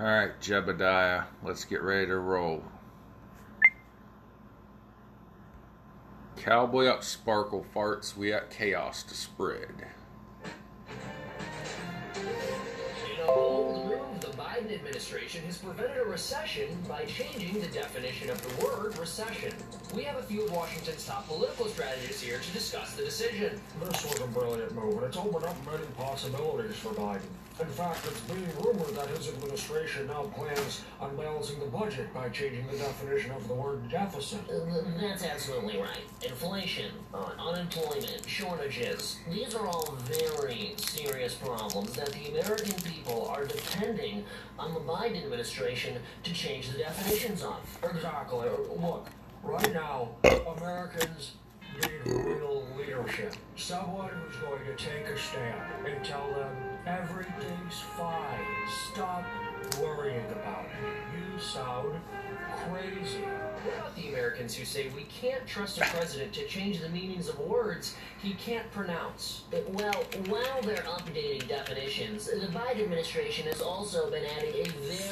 All right, Jebediah, let's get ready to roll. Cowboy up sparkle farts, we got chaos to spread. In a bold move, the Biden administration has prevented a recession by changing the definition of the word recession. We have a few of Washington's top political strategists here to discuss the decision. This was a brilliant move, and it's opened up many possibilities for Biden. In fact, it's being rumored that his administration now plans on balancing the budget by changing the definition of the word deficit. Uh, That's absolutely right. Inflation, uh, unemployment, shortages, these are all very serious problems that the American people are depending on the Biden administration to change the definitions of. Exactly. Look, right now, Americans need real leadership. Someone who's going to take a stand and tell them everything's fine. Stop worrying about it. You sound crazy. What about the Americans who say we can't trust a president to change the meanings of words he can't pronounce? Well, while they're updating definitions, the Biden administration has also been adding a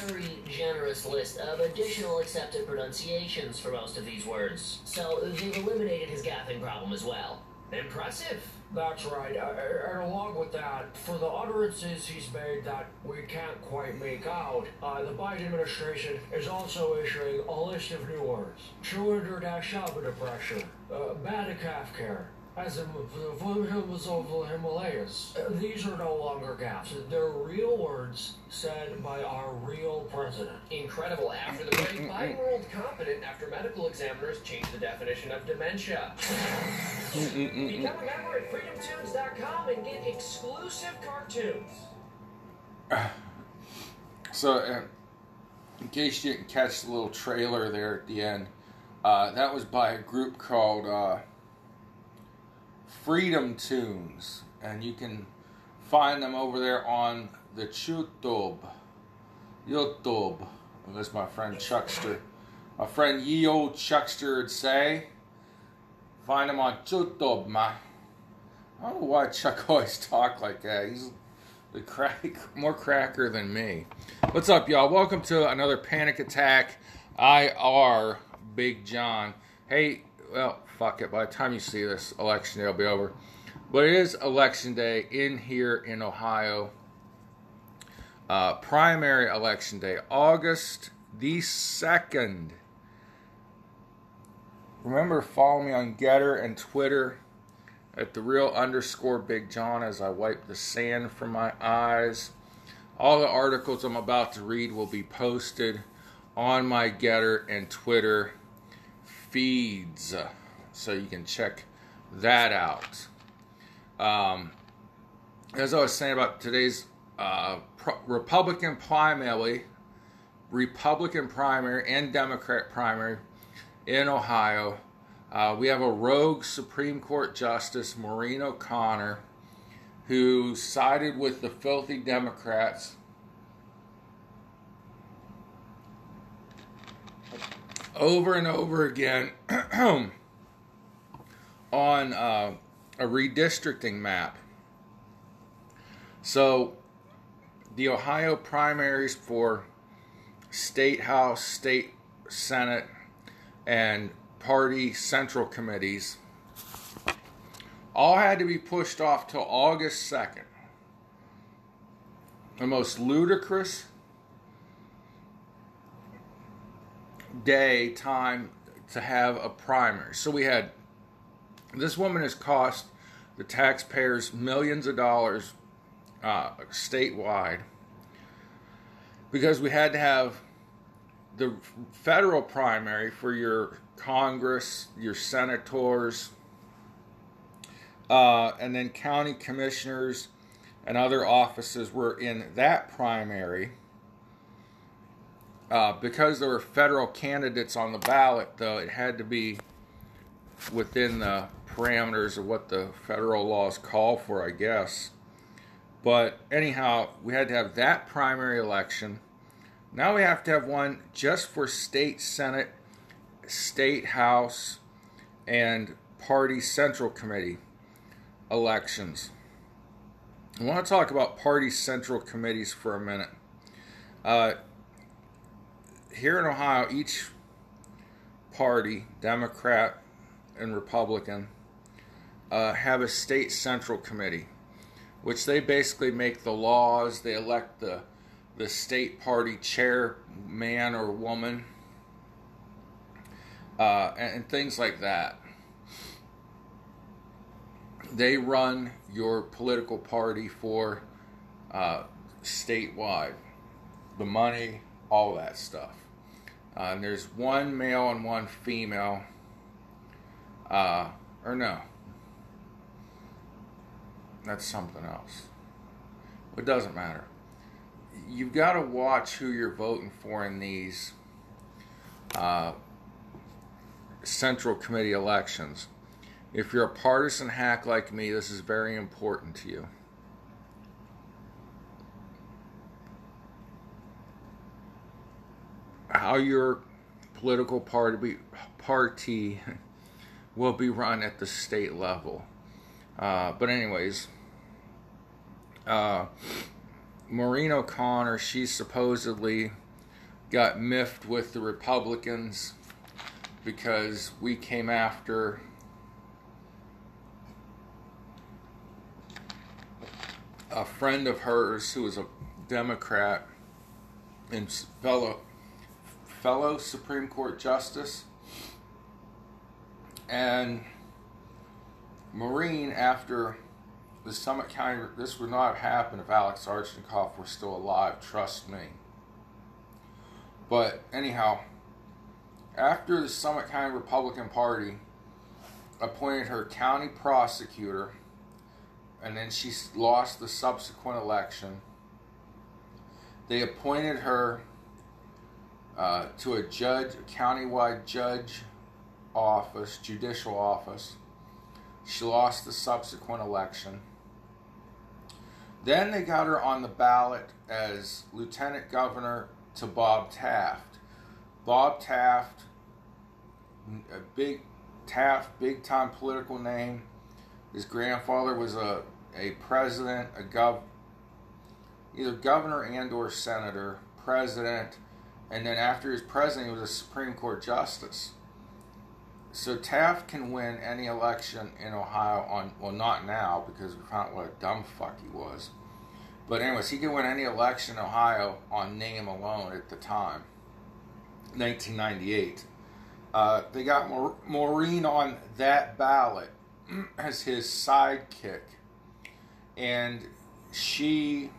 very generous list of additional accepted pronunciations for most of these words. So they've eliminated his gaffing problem as well. Impressive. That's right. And along with that, for the utterances he's made that we can't quite make out, uh, the Biden administration is also issuing a list of new words. Truinder dash pressure, uh, care, as in the volumes of the Himalayas. These are no longer gaps. They're real words said by our real president. Incredible. After the break, Biden world competent after medical examiners changed the definition of dementia. Become a member at freedomtunes.com and get exclusive cartoons. So, uh, in case you didn't catch the little trailer there at the end, uh, that was by a group called uh, Freedom Tunes, and you can find them over there on the YouTube. YouTube, as my friend Chuckster, my friend Ye Old Chuckster would say. Find them on YouTube, man. I don't know why Chuck always talk like that. He's the crack more cracker than me. What's up, y'all? Welcome to another Panic Attack IR Big John. Hey, well, fuck it. By the time you see this, election day will be over. But it is election day in here in Ohio. Uh, primary election day, August the 2nd. Remember, to follow me on Gettr and Twitter at the real underscore Big John as I wipe the sand from my eyes. All the articles I'm about to read will be posted on my Gettr and Twitter feeds, so you can check that out. Um, as I was saying about today's uh, pro- Republican primary, Republican primary, and Democrat primary in Ohio. Uh, we have a rogue Supreme Court Justice, Maureen O'Connor, who sided with the filthy Democrats over and over again on uh, a redistricting map. So, the Ohio primaries for state house, state senate, and party central committees all had to be pushed off till August 2nd. The most ludicrous day time to have a primary. So we had this woman has cost the taxpayers millions of dollars uh, statewide because we had to have the federal primary for your Congress, your senators, uh, and then county commissioners and other offices were in that primary. Uh, because there were federal candidates on the ballot, though, it had to be within the parameters of what the federal laws call for, I guess. But anyhow, we had to have that primary election. Now we have to have one just for state senate, state house, and party central committee elections. I want to talk about party central committees for a minute. Uh, here in Ohio, each party, Democrat and Republican, uh, have a state central committee, which they basically make the laws. They elect the the state party chairman or woman, uh, and, and things like that. They run your political party for uh, statewide, the money, all that stuff. Uh, and there's one male and one female. Uh, or no. That's something else. It doesn't matter. You've got to watch who you're voting for in these uh, Central Committee elections. If you're a partisan hack like me, this is very important to you. How your political party party will be run at the state level. Uh, but anyways, uh, Maureen O'Connor, she supposedly got miffed with the Republicans because we came after a friend of hers who was a Democrat and fellow fellow Supreme Court justice. And Maureen after the Summit County this would not have happened if Alex Arshinkoff were still alive trust me but anyhow after the Summit County Republican Party appointed her county prosecutor and then she lost the subsequent election. They appointed her uh, to a judge, a countywide judge office, judicial office. She lost the subsequent election. Then they got her on the ballot as lieutenant governor to Bob Taft. Bob Taft, a big Taft, big time political name. His grandfather was a, a president, a gov, either governor and or senator, president, and then after was president, he was a Supreme Court justice. So Taft can win any election in Ohio on well not now because we found out what a dumb fuck he was. But anyways, he could win any election in Ohio on name alone at the time. 1998. Uh, they got Maureen on that ballot as his sidekick. And she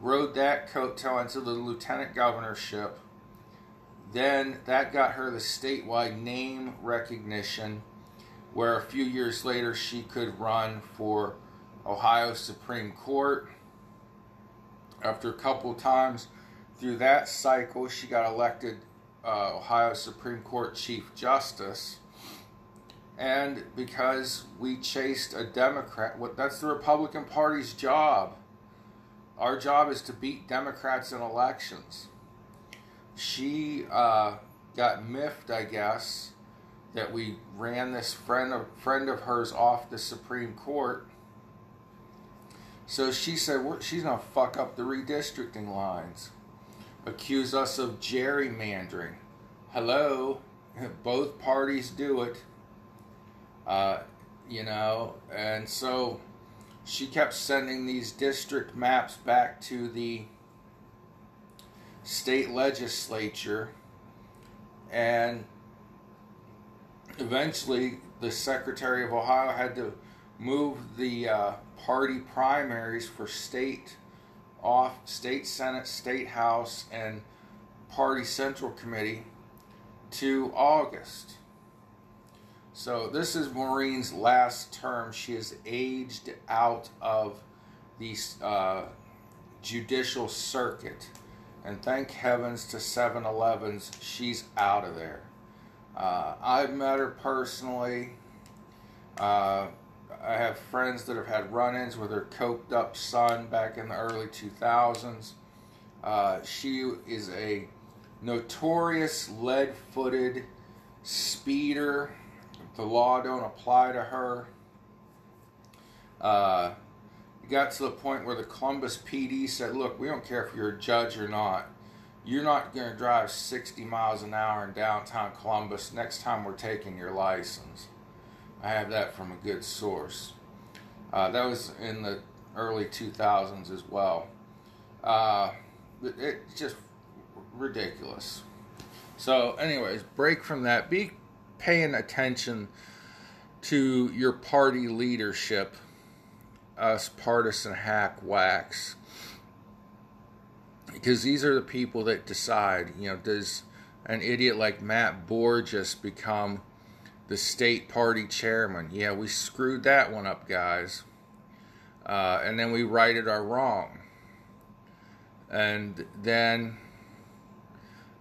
rode that coattail into the lieutenant governorship. Then that got her the statewide name recognition, where a few years later she could run for Ohio Supreme Court. After a couple times through that cycle, she got elected uh, Ohio Supreme Court Chief Justice and because we chased a Democrat. What that's the Republican Party's job. Our job is to beat Democrats in elections. She uh, got miffed, I guess, that we ran this friend of friend of hers off the Supreme Court. So she said she's gonna fuck up the redistricting lines, accuse us of gerrymandering. Hello, both parties do it. Uh, you know, and so she kept sending these district maps back to the state legislature, and eventually the Secretary of Ohio had to move the uh, party primaries for state off state senate, state house, and party central committee to August. So this is Maureen's last term. She has aged out of the uh, judicial circuit. And thank heavens to 7 Elevens, she's out of there. Uh, I've met her personally. Uh, I have friends that have had run ins with her coked up son back in the early 2000s. Uh, she is a notorious lead footed speeder the law don't apply to her. Uh, it got to the point where the Columbus PD said, "Look, we don't care if you're a judge or not. you're not going to drive 60 miles an hour in downtown Columbus next time we're taking your license. I have that from a good source. Uh, that was in the early 2000s as well. Uh, it's just ridiculous. So, anyways, break from that. Be paying attention to your party leadership, us partisan hack whacks because these are the people that decide. You know, does an idiot like Matt Borges become the state party chairman? Yeah, we screwed that one up, guys. Uh, and then we righted our wrong. And then,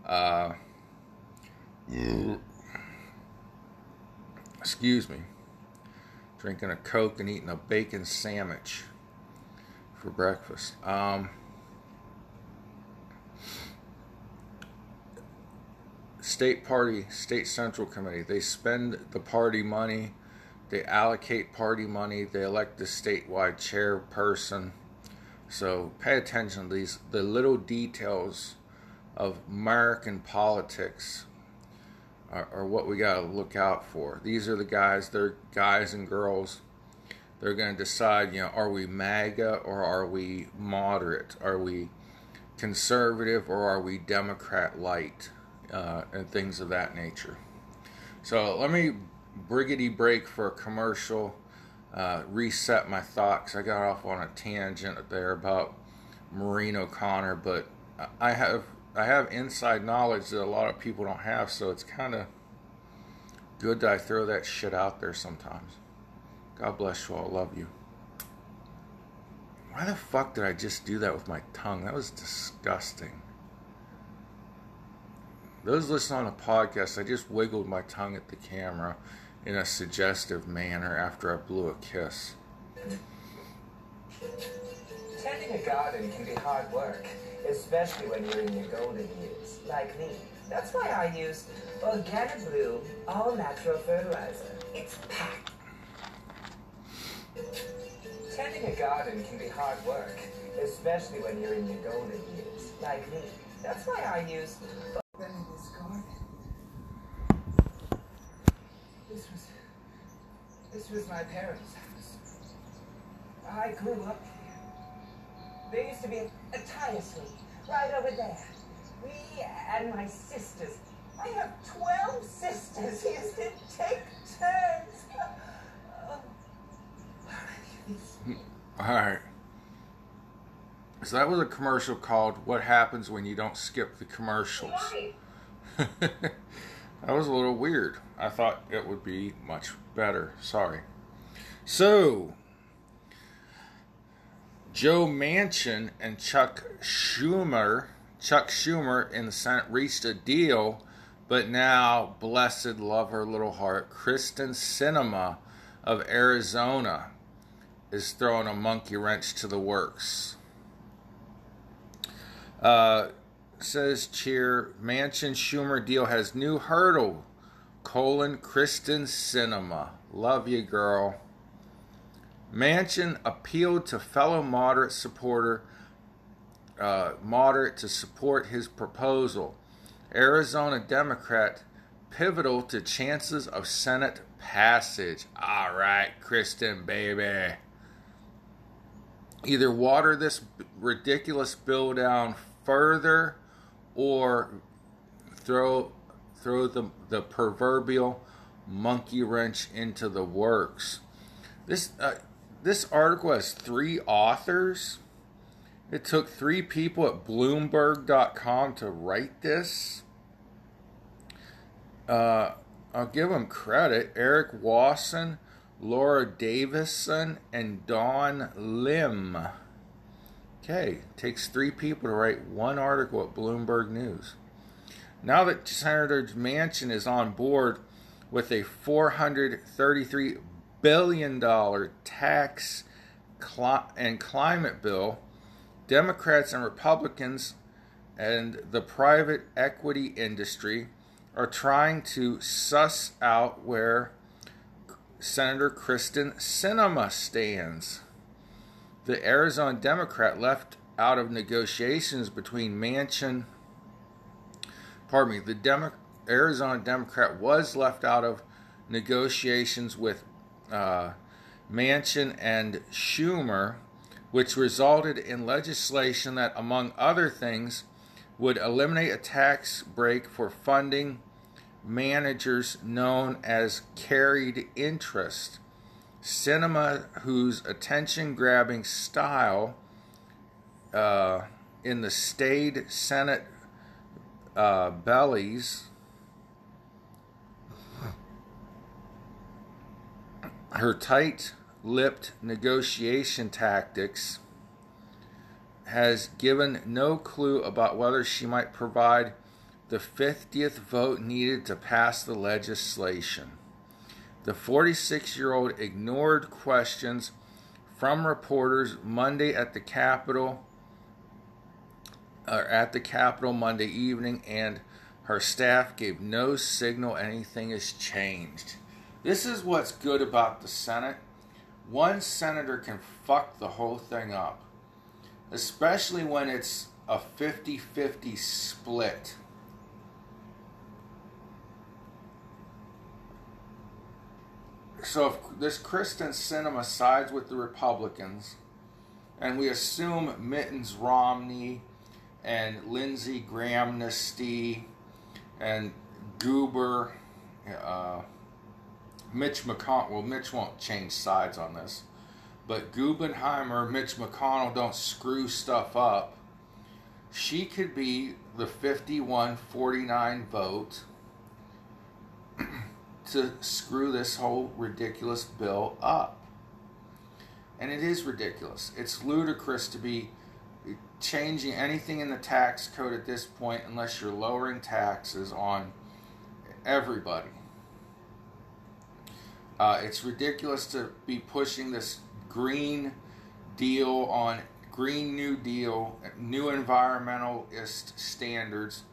uh, excuse me, drinking a Coke and eating a bacon sandwich for breakfast. Um, state party, state central committee. They spend the party money, they allocate party money, they elect the statewide chairperson. So pay attention to these the little details of American politics are, are what we got to look out for. These are the guys, they're guys and girls. They're going to decide, you know, are we MAGA or are we moderate? Are we conservative or are we Democrat light? Uh, and things of that nature. So let me briggity break for a commercial, uh, reset my thoughts. I got off on a tangent there about Maureen O'Connor, but I have I have inside knowledge that a lot of people don't have, so it's kind of good that I throw that shit out there sometimes. God bless you all. Love you. Why the fuck did I just do that with my tongue? That was disgusting. Those listening on the podcast, I just wiggled my tongue at the camera in a suggestive manner after I blew a kiss. Tending a garden can be hard work, especially when you're in your golden years, like me. That's why I use Organic Blue All Natural Fertilizer. It's packed. Tending a garden can be hard work, especially when you're in your golden years, like me. That's why I use This was, this was my parents' house. I grew up here. There used to be a, a tire swing right over there. We and my sisters. I have 12 sisters. We used to take turns. Hmm. All right. So that was a commercial called What Happens When You Don't Skip the Commercials. that was a little weird. I thought it would be much better. Sorry. So, Joe Manchin and Chuck Schumer, Chuck Schumer in the Senate reached a deal, but now, blessed love her little heart, Kyrsten Sinema of Arizona is throwing a monkey wrench to the works. Uh, says Cheer Manchin Schumer deal has new hurdle. Colon Kyrsten Sinema. Love you, girl. Manchin appealed to fellow moderate supporter, uh, moderate to support his proposal. Arizona Democrat pivotal to chances of Senate passage. All right, Kyrsten, baby. Either water this ridiculous bill down further or throw throw the, the proverbial monkey wrench into the works. This uh, this article has three authors. It took three people at Bloomberg.com to write this. Uh, I'll give them credit. Eric Wasson, Laura Davison, and Dawn Lim. Okay, it takes three people to write one article at Bloomberg News. Now that Senator Manchin is on board with a $433 billion tax and climate bill, Democrats and Republicans and the private equity industry are trying to suss out where Senator Kyrsten Sinema stands the Arizona Democrat left out of negotiations between Manchin pardon me, the Demo- Arizona Democrat was left out of negotiations with uh, Manchin and Schumer, which resulted in legislation that, among other things, would eliminate a tax break for funding managers known as carried interest. Sinema, whose attention grabbing style uh, in the staid Senate uh, bellies, her tight lipped negotiation tactics has given no clue about whether she might provide the 50th vote needed to pass the legislation. The 46 year old ignored questions from reporters Monday at the Capitol uh, at the Capitol Monday evening and her staff gave no signal anything has changed. This is what's good about the Senate. One senator can fuck the whole thing up, especially when it's a 50 50 split. So if this Kyrsten Sinema sides with the Republicans, and we assume Mittens Romney and Lindsey Graham Nasty and Goober, uh, Mitch McConnell. Well, Mitch won't change sides on this, but Gubenheimer, Mitch McConnell don't screw stuff up. She could be the 51 49 vote to screw this whole ridiculous bill up. And it is ridiculous. It's ludicrous to be changing anything in the tax code at this point unless you're lowering taxes on everybody. Uh, it's ridiculous to be pushing this green deal on Green New Deal, new environmentalist standards.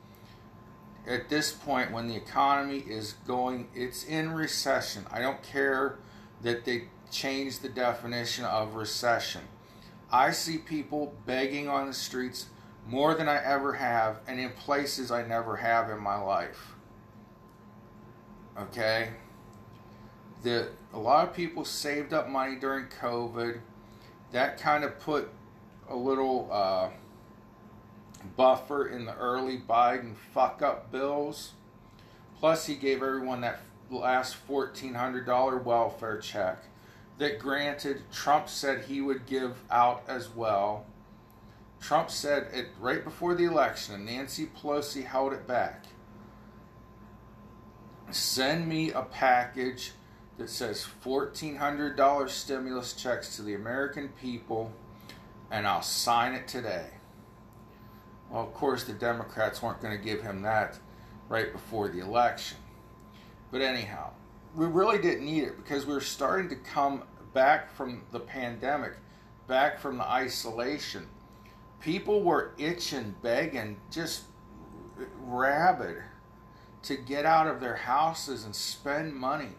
At this point, when the economy is going, it's in recession. I don't care that they changed the definition of recession. I see people begging on the streets more than I ever have and in places I never have in my life. Okay? The, a lot of people saved up money during COVID. That kind of put a little uh, buffer in the early Biden fuck up bills. Plus, he gave everyone that last $1,400 welfare check that granted Trump said he would give out as well. Trump said it right before the election, and Nancy Pelosi held it back. Send me a package that says $1,400 stimulus checks to the American people, and I'll sign it today. Well, of course, the Democrats weren't going to give him that right before the election. But anyhow, we really didn't need it because we were starting to come back from the pandemic, back from the isolation. People were itching, begging, just rabid to get out of their houses and spend money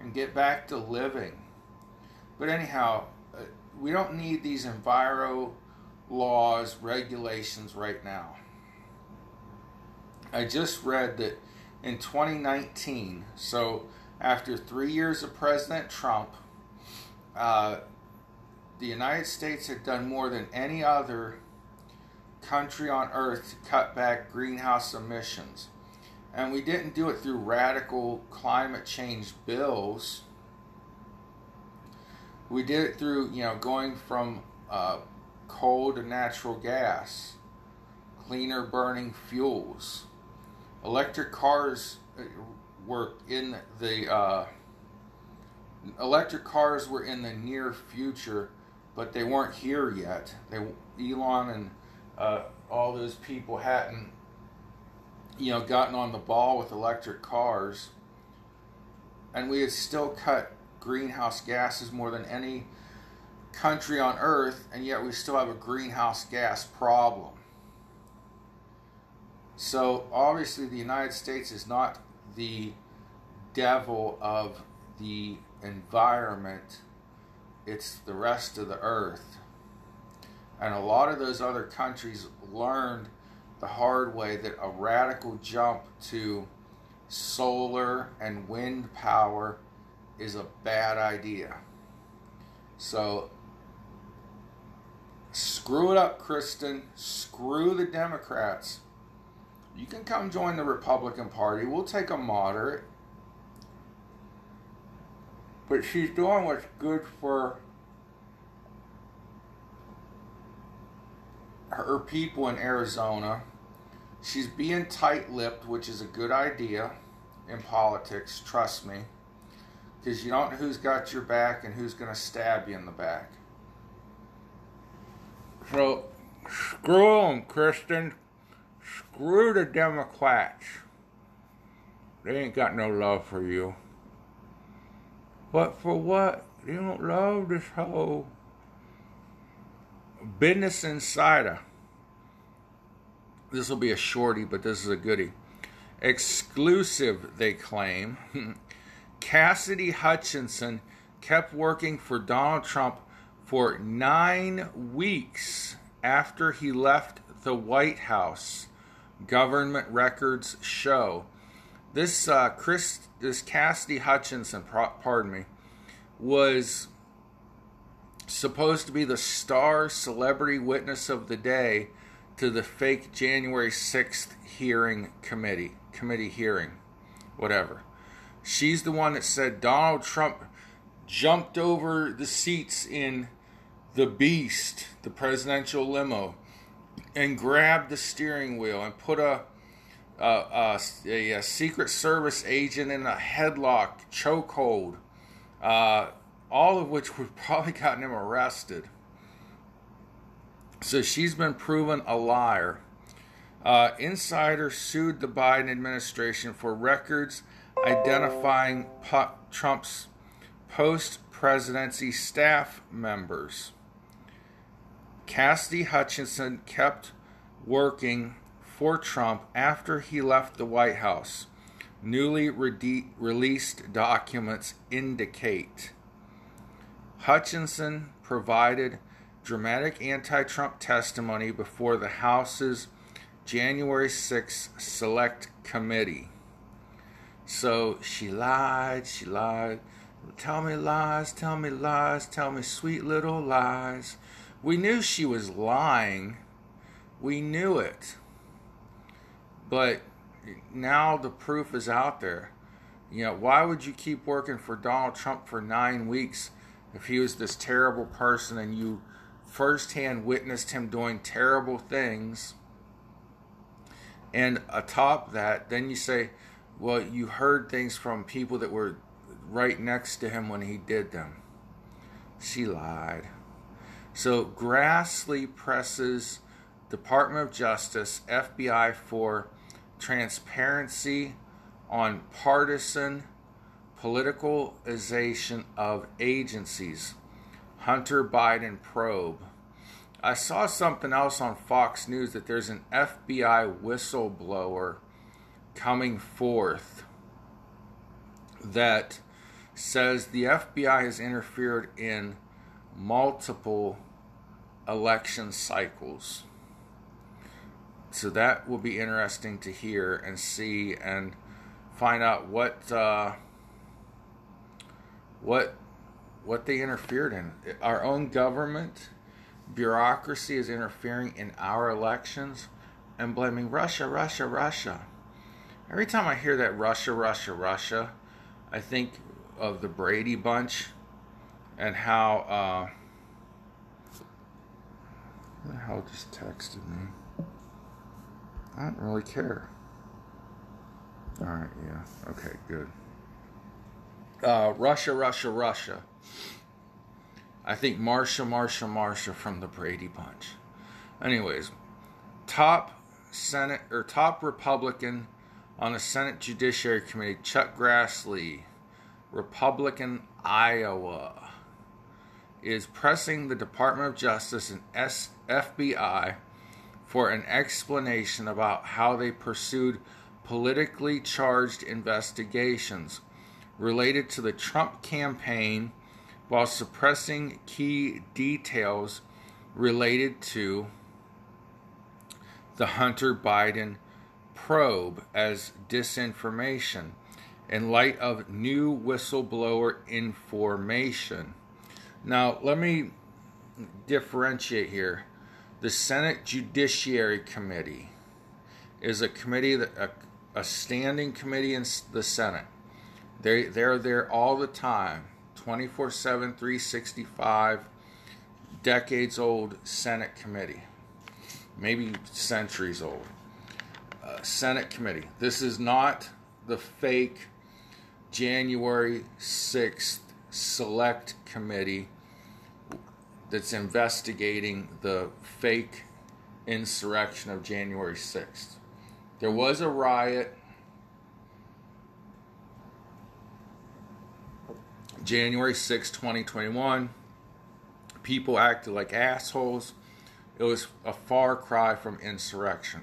and get back to living. But anyhow, uh, we don't need these enviro laws, regulations right now. I just read that in 2019, so after three years of President Trump, uh, the United States had done more than any other country on earth to cut back greenhouse emissions. And we didn't do it through radical climate change bills. We did it through, you know, going from uh, coal to natural gas, cleaner burning fuels. Electric cars uh, were in the uh, electric cars were in the near future, but they weren't here yet. They Elon and uh, all those people hadn't, you know, gotten on the ball with electric cars, and we had still cut greenhouse gases more than any country on earth, and yet we still have a greenhouse gas problem. So obviously, the United States is not the devil of the environment, it's the rest of the earth. And a lot of those other countries learned the hard way that a radical jump to solar and wind power is a bad idea. So screw it up, Kyrsten. Screw the Democrats. You can come join the Republican Party. We'll take a moderate. But she's doing what's good for her people in Arizona. She's being tight lipped, which is a good idea in politics, trust me. Because you don't know who's got your back and who's going to stab you in the back. So, screw them, Kyrsten. Screw the Democrats. They ain't got no love for you. But for what? They don't love this whole Business Insider. This will be a shorty, but this is a goodie. Exclusive, they claim. Cassidy Hutchinson kept working for Donald Trump for nine weeks after he left the White House. Government records show. This uh, Chris, this Cassidy Hutchinson, pardon me, was supposed to be the star celebrity witness of the day to the fake January 6th hearing committee, committee hearing, whatever. She's the one that said Donald Trump jumped over the seats in the Beast, the presidential limo, and grabbed the steering wheel and put a a, a, a Secret Service agent in a headlock, chokehold. Uh, all of which would probably gotten him arrested. So she's been proven a liar. Uh, insider sued the Biden administration for records identifying Trump's post presidency staff members. Cassidy Hutchinson kept working for Trump after he left the White House. Newly re- released documents indicate. Hutchinson provided dramatic anti Trump testimony before the House's January 6 Select Committee. So she lied, she lied. Tell me lies, tell me lies, tell me sweet little lies. We knew she was lying. We knew it. But now the proof is out there. You know, why would you keep working for Donald Trump for nine weeks if he was this terrible person and you firsthand witnessed him doing terrible things, and atop that, then you say, well, you heard things from people that were right next to him when he did them. She lied. So Grassley presses Department of Justice, FBI for transparency on partisan politicalization of agencies. Hunter Biden probe. I saw something else on Fox News that there's an FBI whistleblower coming forth that says the FBI has interfered in multiple election cycles. So that will be interesting to hear and see and find out what uh, what what they interfered in. Our own government bureaucracy is interfering in our elections and blaming Russia, Russia, Russia. Every time I hear that Russia, Russia, Russia, I think of the Brady Bunch and how. Uh, the hell just texted me? I don't really care. Alright, yeah. Okay, good uh, Russia, Russia, Russia. I think Marsha, Marsha, Marsha from the Brady Bunch. Anyways, top Senate or top Republican on the Senate Judiciary Committee, Chuck Grassley, Republican Iowa, is pressing the Department of Justice and FBI for an explanation about how they pursued politically charged investigations related to the Trump campaign while suppressing key details related to the Hunter Biden probe as disinformation in light of new whistleblower information. Now, let me differentiate here. The Senate Judiciary Committee is a committee that a, a standing committee in the Senate. They they're there all the time, 24/7 365 decades old Senate committee. Maybe centuries old. Uh, Senate committee. This is not the fake January 6th select committee that's investigating the fake insurrection of January 6th. There was a riot January 6, 2021. People acted like assholes. It was a far cry from insurrection.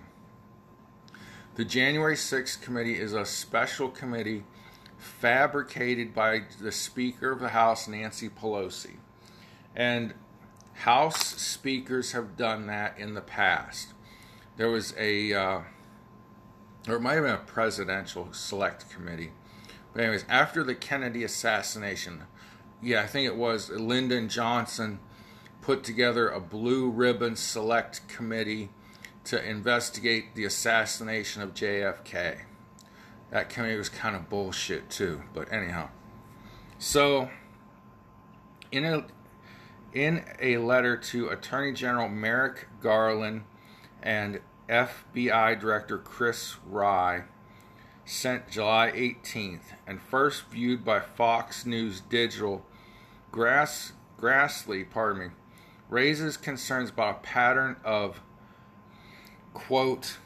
The January 6th committee is a special committee fabricated by the Speaker of the House, Nancy Pelosi. And House speakers have done that in the past. There was a, uh, or it might have been a presidential select committee. But, anyways, after the Kennedy assassination, yeah, I think it was Lyndon Johnson put together a blue ribbon select committee to investigate the assassination of JFK. That committee was kind of bullshit too, but anyhow. So, in a in a letter to Attorney General Merrick Garland and FBI Director Chris Wray, sent July 18th and first viewed by Fox News Digital, Grass, Grassley, pardon me, raises concerns about a pattern of, quote,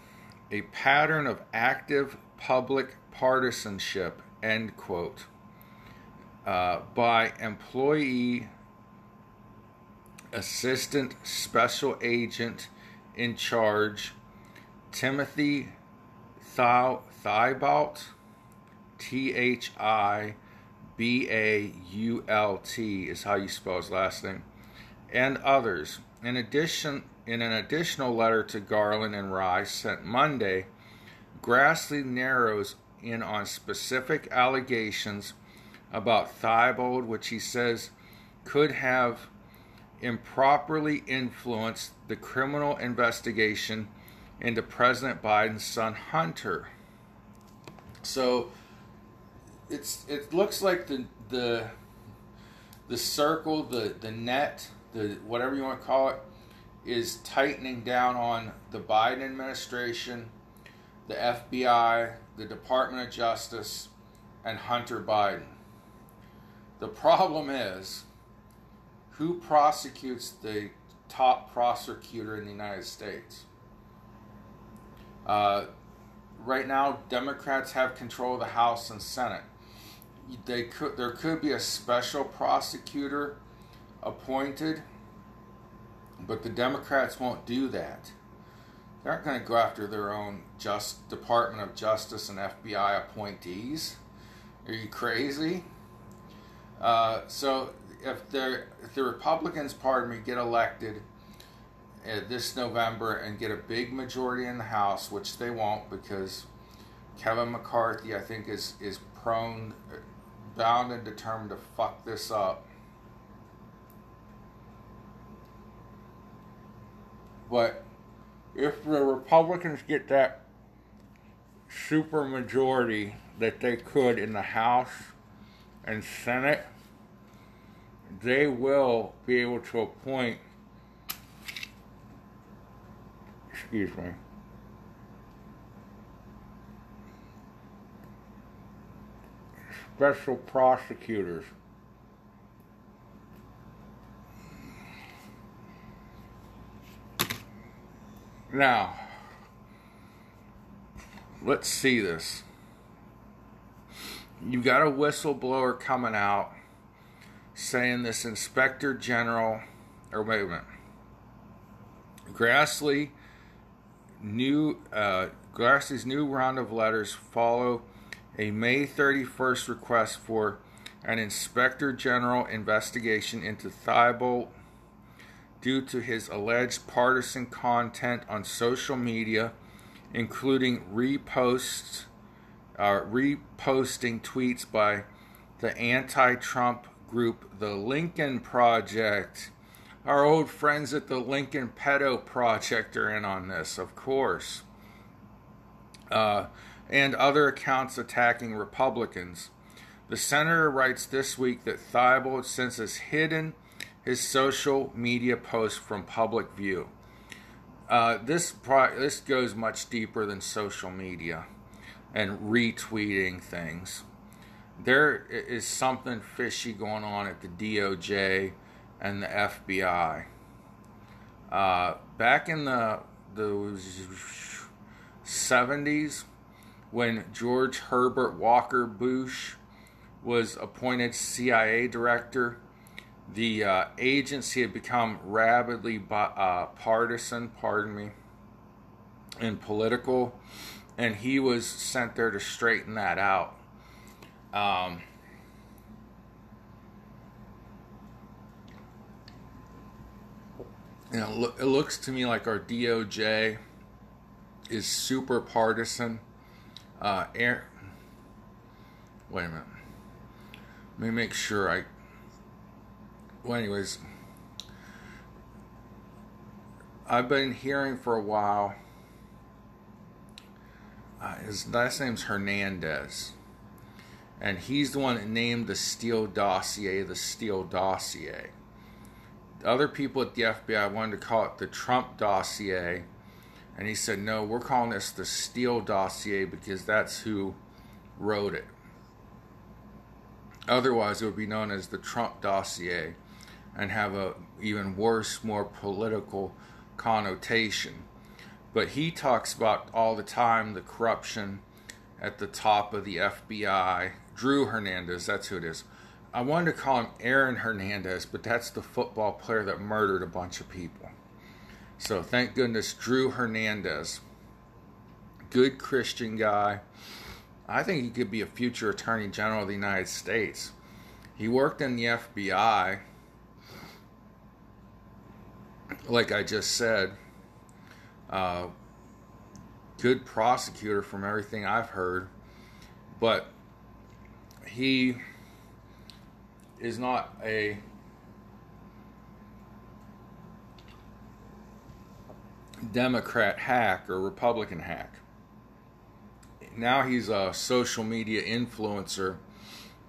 a pattern of active public partisanship, end quote, uh, by employee assistant special agent in charge Timothy Thibault, T H I B A U L T is how you spell his last name and others. In addition, in an additional letter to Garland and Rice sent Monday, Grassley narrows in on specific allegations about Thibault, which he says could have improperly influenced the criminal investigation into President Biden's son Hunter. So it's it looks like the the the circle, the the net the whatever you want to call it, is tightening down on the Biden administration, the FBI, the Department of Justice, and Hunter Biden. The problem is who prosecutes the top prosecutor in the United States? Uh, right now, Democrats have control of the House and Senate. They could there could be a special prosecutor appointed, but the Democrats won't do that. They aren't going to go after their own just Department of Justice and FBI appointees. Are you crazy? Uh, so if the if the Republicans, pardon me, get elected uh, this November and get a big majority in the House, which they won't because Kevin McCarthy, I think, is is prone, bound and determined to fuck this up. But if the Republicans get that super majority that they could in the House and Senate, they will be able to appoint, excuse me, special prosecutors Now, let's see this. You got a whistleblower coming out saying this inspector general, or wait a minute, Grassley new uh, Grassley's new round of letters follow a May 31st request for an inspector general investigation into Thibault due to his alleged partisan content on social media, including reposts, uh, reposting tweets by the anti-Trump group, the Lincoln Project. Our old friends at the Lincoln Pedo Project are in on this, of course. Uh, and other accounts attacking Republicans. The senator writes this week that Thibault since has hidden his social media posts from public view. Uh, this pro- this goes much deeper than social media and retweeting things. There is something fishy going on at the DOJ and the FBI. Uh, back in the the 70s, when George Herbert Walker Bush was appointed CIA director, the uh, agency had become rapidly uh, partisan, pardon me, and political, and he was sent there to straighten that out. Um, you know, it looks to me like our DOJ is super partisan. Uh, air, wait a minute. Let me make sure I. Well, anyways, I've been hearing for a while. Uh, his last name's Hernandez, and he's the one that named the Steele dossier the Steele dossier. Other people at the FBI wanted to call it the Trump dossier, and he said, "No, we're calling this the Steele dossier because that's who wrote it." Otherwise, it would be known as the Trump dossier and have a even worse, more political connotation. But he talks about all the time the corruption at the top of the FBI. Drew Hernandez, that's who it is. I wanted to call him Aaron Hernandez, but that's the football player that murdered a bunch of people. So thank goodness, Drew Hernandez. Good Christian guy I think he could be a future Attorney General of the United States. He worked in the FBI, like I just said. Uh, good prosecutor from everything I've heard, but he is not a Democrat hack or Republican hack now he's a social media influencer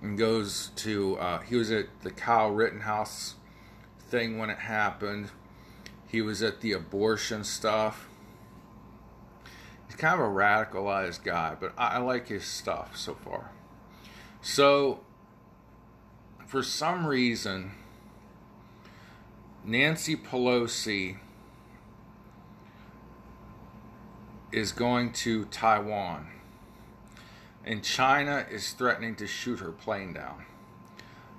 and goes to uh, he was at the Kyle Rittenhouse thing when it happened. He was at the abortion stuff. He's kind of a radicalized guy, but I, I like his stuff so far. So, for some reason, Nancy Pelosi is going to Taiwan and China is threatening to shoot her plane down.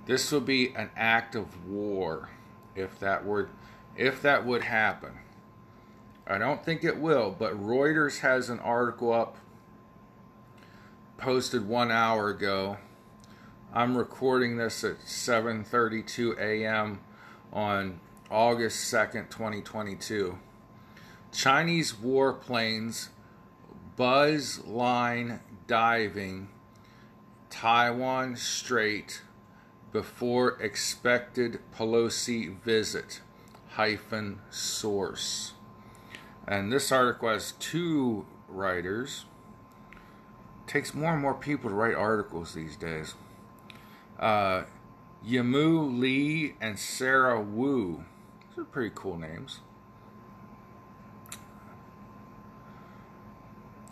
This would be an act of war if that were if that would happen. I don't think it will, but Reuters has an article up posted 1 hour ago. I'm recording this at 7:32 a.m. on August 2nd, 2022. Chinese warplanes buzz line diving Taiwan Strait before expected Pelosi visit hyphen source. And this article has two writers. It takes more and more people to write articles these days. Uh, Yimou Lee and Sarah Wu. These are pretty cool names.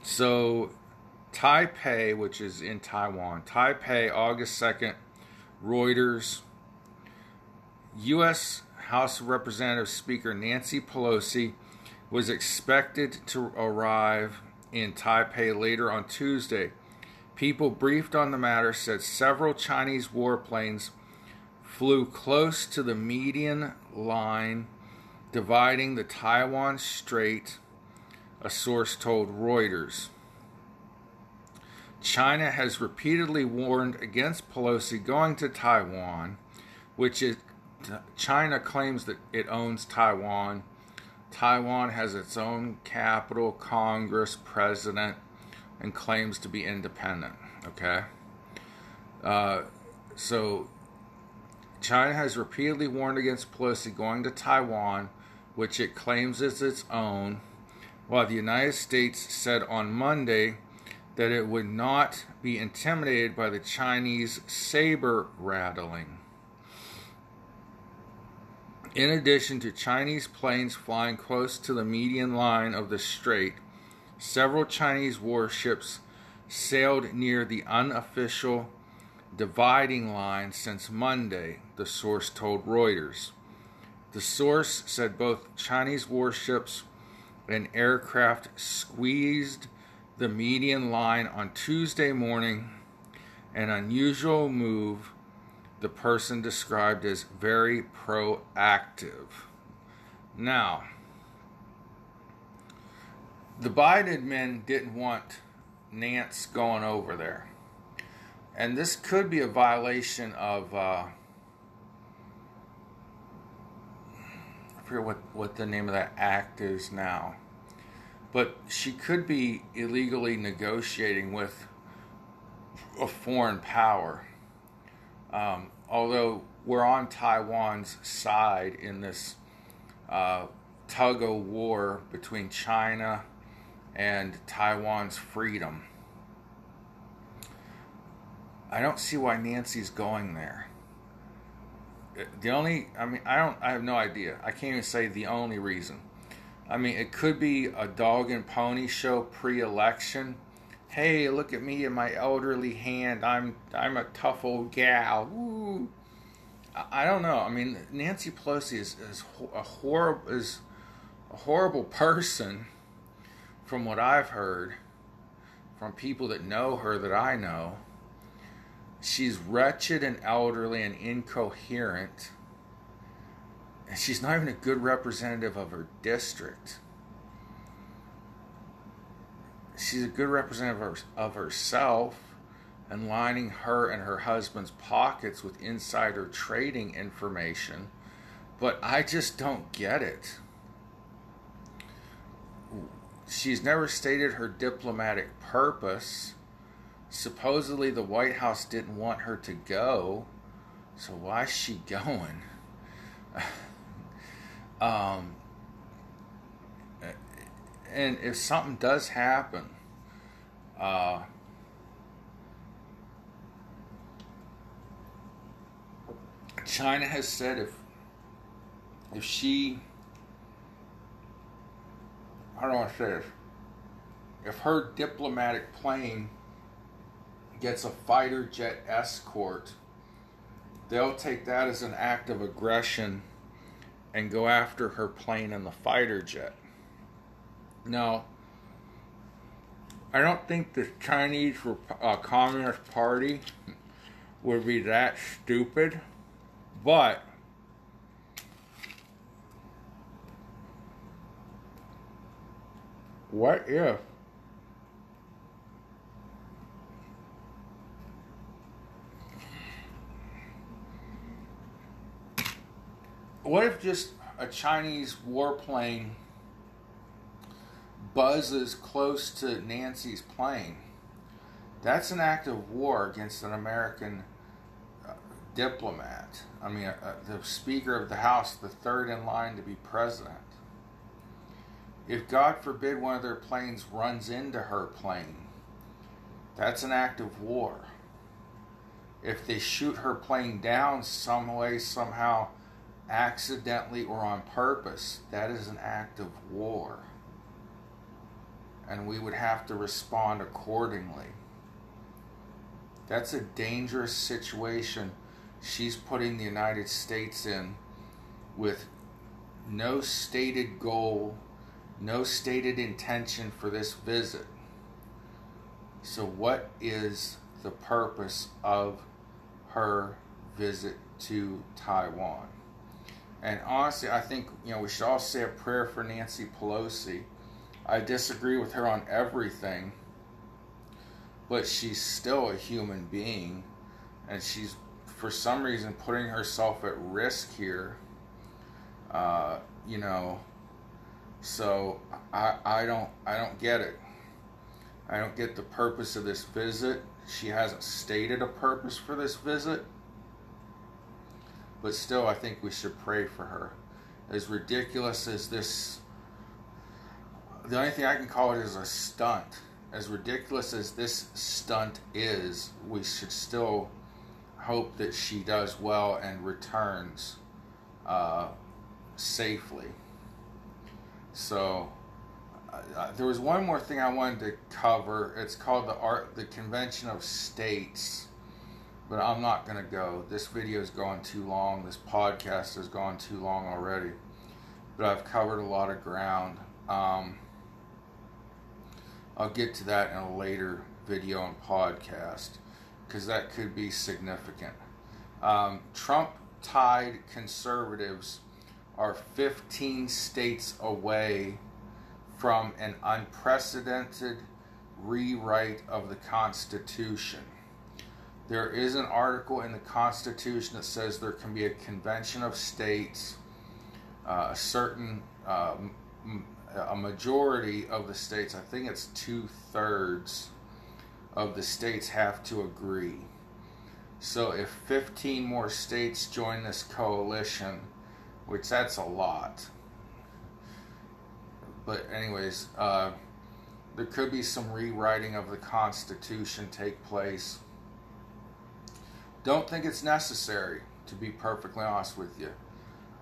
So Taipei, which is in Taiwan. Taipei, August 2nd, Reuters. U.S. House of Representatives Speaker Nancy Pelosi was expected to arrive in Taipei later on Tuesday. People briefed on the matter said several Chinese warplanes flew close to the median line dividing the Taiwan Strait, a source told Reuters. China has repeatedly warned against Pelosi going to Taiwan, which it China claims that it owns Taiwan. Taiwan has its own capital, Congress, president, and claims to be independent. Okay? Uh, so, China has repeatedly warned against Pelosi going to Taiwan, which it claims is its own, while the United States said on Monday that it would not be intimidated by the Chinese saber rattling. In addition to Chinese planes flying close to the median line of the strait, several Chinese warships sailed near the unofficial dividing line since Monday, the source told Reuters. The source said both Chinese warships and aircraft squeezed the median line on Tuesday morning, an unusual move the person described as very proactive. Now, the Biden men didn't want Nance going over there. And this could be a violation of, uh, I forget what, what the name of that act is now. But she could be illegally negotiating with a foreign power. Um, although we're on Taiwan's side in this uh, tug of war between China and Taiwan's freedom. I don't see why Nancy's going there. The only, I mean, I don't, I have no idea. I can't even say the only reason. I mean, it could be a dog and pony show pre-election. Hey, look at me in my elderly hand. I'm, I'm a tough old gal. Woo. I don't know. I mean, Nancy Pelosi is, is a horrible is a horrible person, from what I've heard, from people that know her that I know. She's wretched and elderly and incoherent. And she's not even a good representative of her district. She's a good representative of herself and lining her and her husband's pockets with insider trading information. But I just don't get it. She's never stated her diplomatic purpose. Supposedly, the White House didn't want her to go. So, why is she going? um, and if something does happen, uh, China has said if if she how do I say this? If her diplomatic plane gets a fighter jet escort, they'll take that as an act of aggression and go after her plane and the fighter jet. Now, I don't think the Chinese uh, Communist Party would be that stupid but what if what if just a Chinese warplane buzzes close to Nancy's plane? That's an act of war against an American diplomat. I mean, uh, the Speaker of the House, the third in line to be president. If God forbid one of their planes runs into her plane, that's an act of war. If they shoot her plane down some way, somehow, accidentally or on purpose, that is an act of war. And we would have to respond accordingly. That's a dangerous situation she's putting the United States in with no stated goal, no stated intention for this visit. So, what is the purpose of her visit to Taiwan? And honestly, I think you know we should all say a prayer for Nancy Pelosi. I disagree with her on everything, but she's still a human being, and she's for some reason putting herself at risk here. Uh, you know, so I I don't I don't get it. I don't get the purpose of this visit. She hasn't stated a purpose for this visit. But still, I think we should pray for her. As ridiculous as this, the only thing I can call it is a stunt. As ridiculous as this stunt is, we should still hope that she does well and returns uh, safely. So, uh, there was one more thing I wanted to cover. It's called the art, the Convention of States, but I'm not going to go. This video is going too long. This podcast has gone too long already, but I've covered a lot of ground. Um, I'll get to that in a later video and podcast because that could be significant. Um, Trump tied conservatives are 15 states away from an unprecedented rewrite of the Constitution. There is an article in the Constitution that says there can be a convention of states, uh, a certain, uh, a majority of the states, I think it's two thirds of the states have to agree. So if 15 more states join this coalition, which that's a lot, but anyways, uh, there could be some rewriting of the Constitution take place. Don't think it's necessary, to be perfectly honest with you.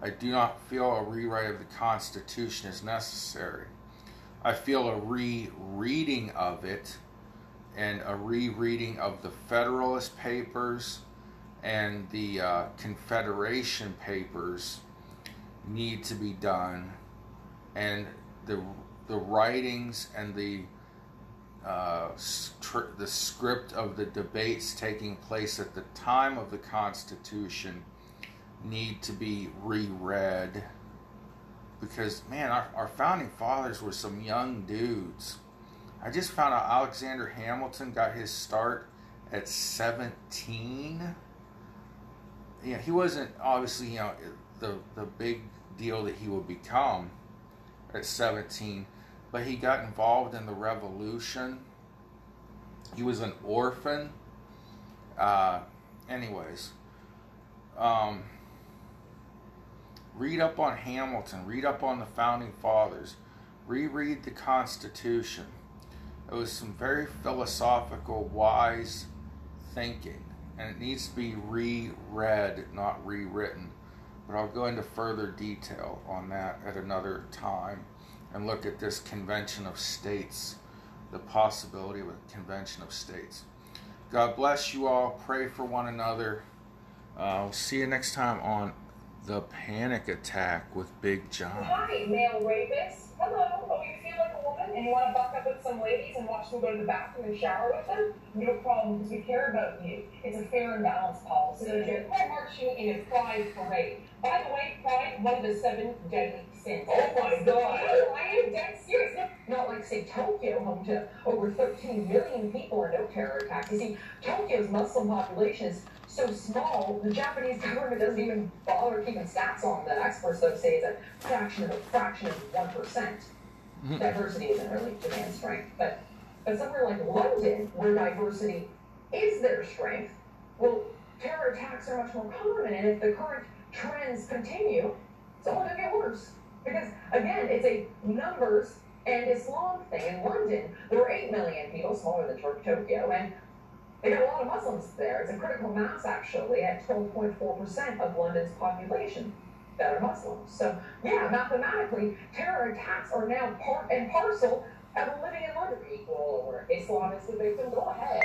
I do not feel a rewrite of the Constitution is necessary. I feel a rereading of it and a rereading of the Federalist Papers and the uh, Confederation Papers need to be done. And the the writings and the uh, the script of the debates taking place at the time of the Constitution need to be reread because man, our, our founding fathers were some young dudes. I just found out Alexander Hamilton got his start at 17. Yeah, he wasn't obviously you know the the big deal that he would become at 17, but he got involved in the revolution. He was an orphan. Uh, anyways, um, read up on Hamilton, read up on the founding fathers, reread the Constitution. It was some very philosophical, wise thinking, and it needs to be reread, not rewritten. But I'll go into further detail on that at another time and look at this convention of states, the possibility of a convention of states. God bless you all. Pray for one another. I'll see you next time on The Panic Attack with Big John. Hi, male rapist. Hello. And you want to buck up with some ladies and watch them go to the bathroom and shower with them? No problem, because we care about you. It's a fair and balanced policy. So you're marching in a pride parade. By the way, pride, one of the seven deadly sins. Oh my god. I am dead serious. Not like, say, Tokyo, home to over 13 million people and no terror attacks. You see, Tokyo's Muslim population is so small, the Japanese government doesn't even bother keeping stats on that. Experts, though, say it's a fraction of a fraction of 1%. Diversity isn't really demand strength. But, but somewhere like London, where diversity is their strength, well, terror attacks are much more common. And if the current trends continue, it's only going to get worse. Because, again, it's a numbers and Islam thing. In London, there were 8 million people, smaller than Tokyo, and they got a lot of Muslims there. It's a critical mass, actually, at 12.4% of London's population that are Muslims. So, yeah, mathematically, terror attacks are now part and parcel of living in London. Equal or Islam is the victim, go ahead.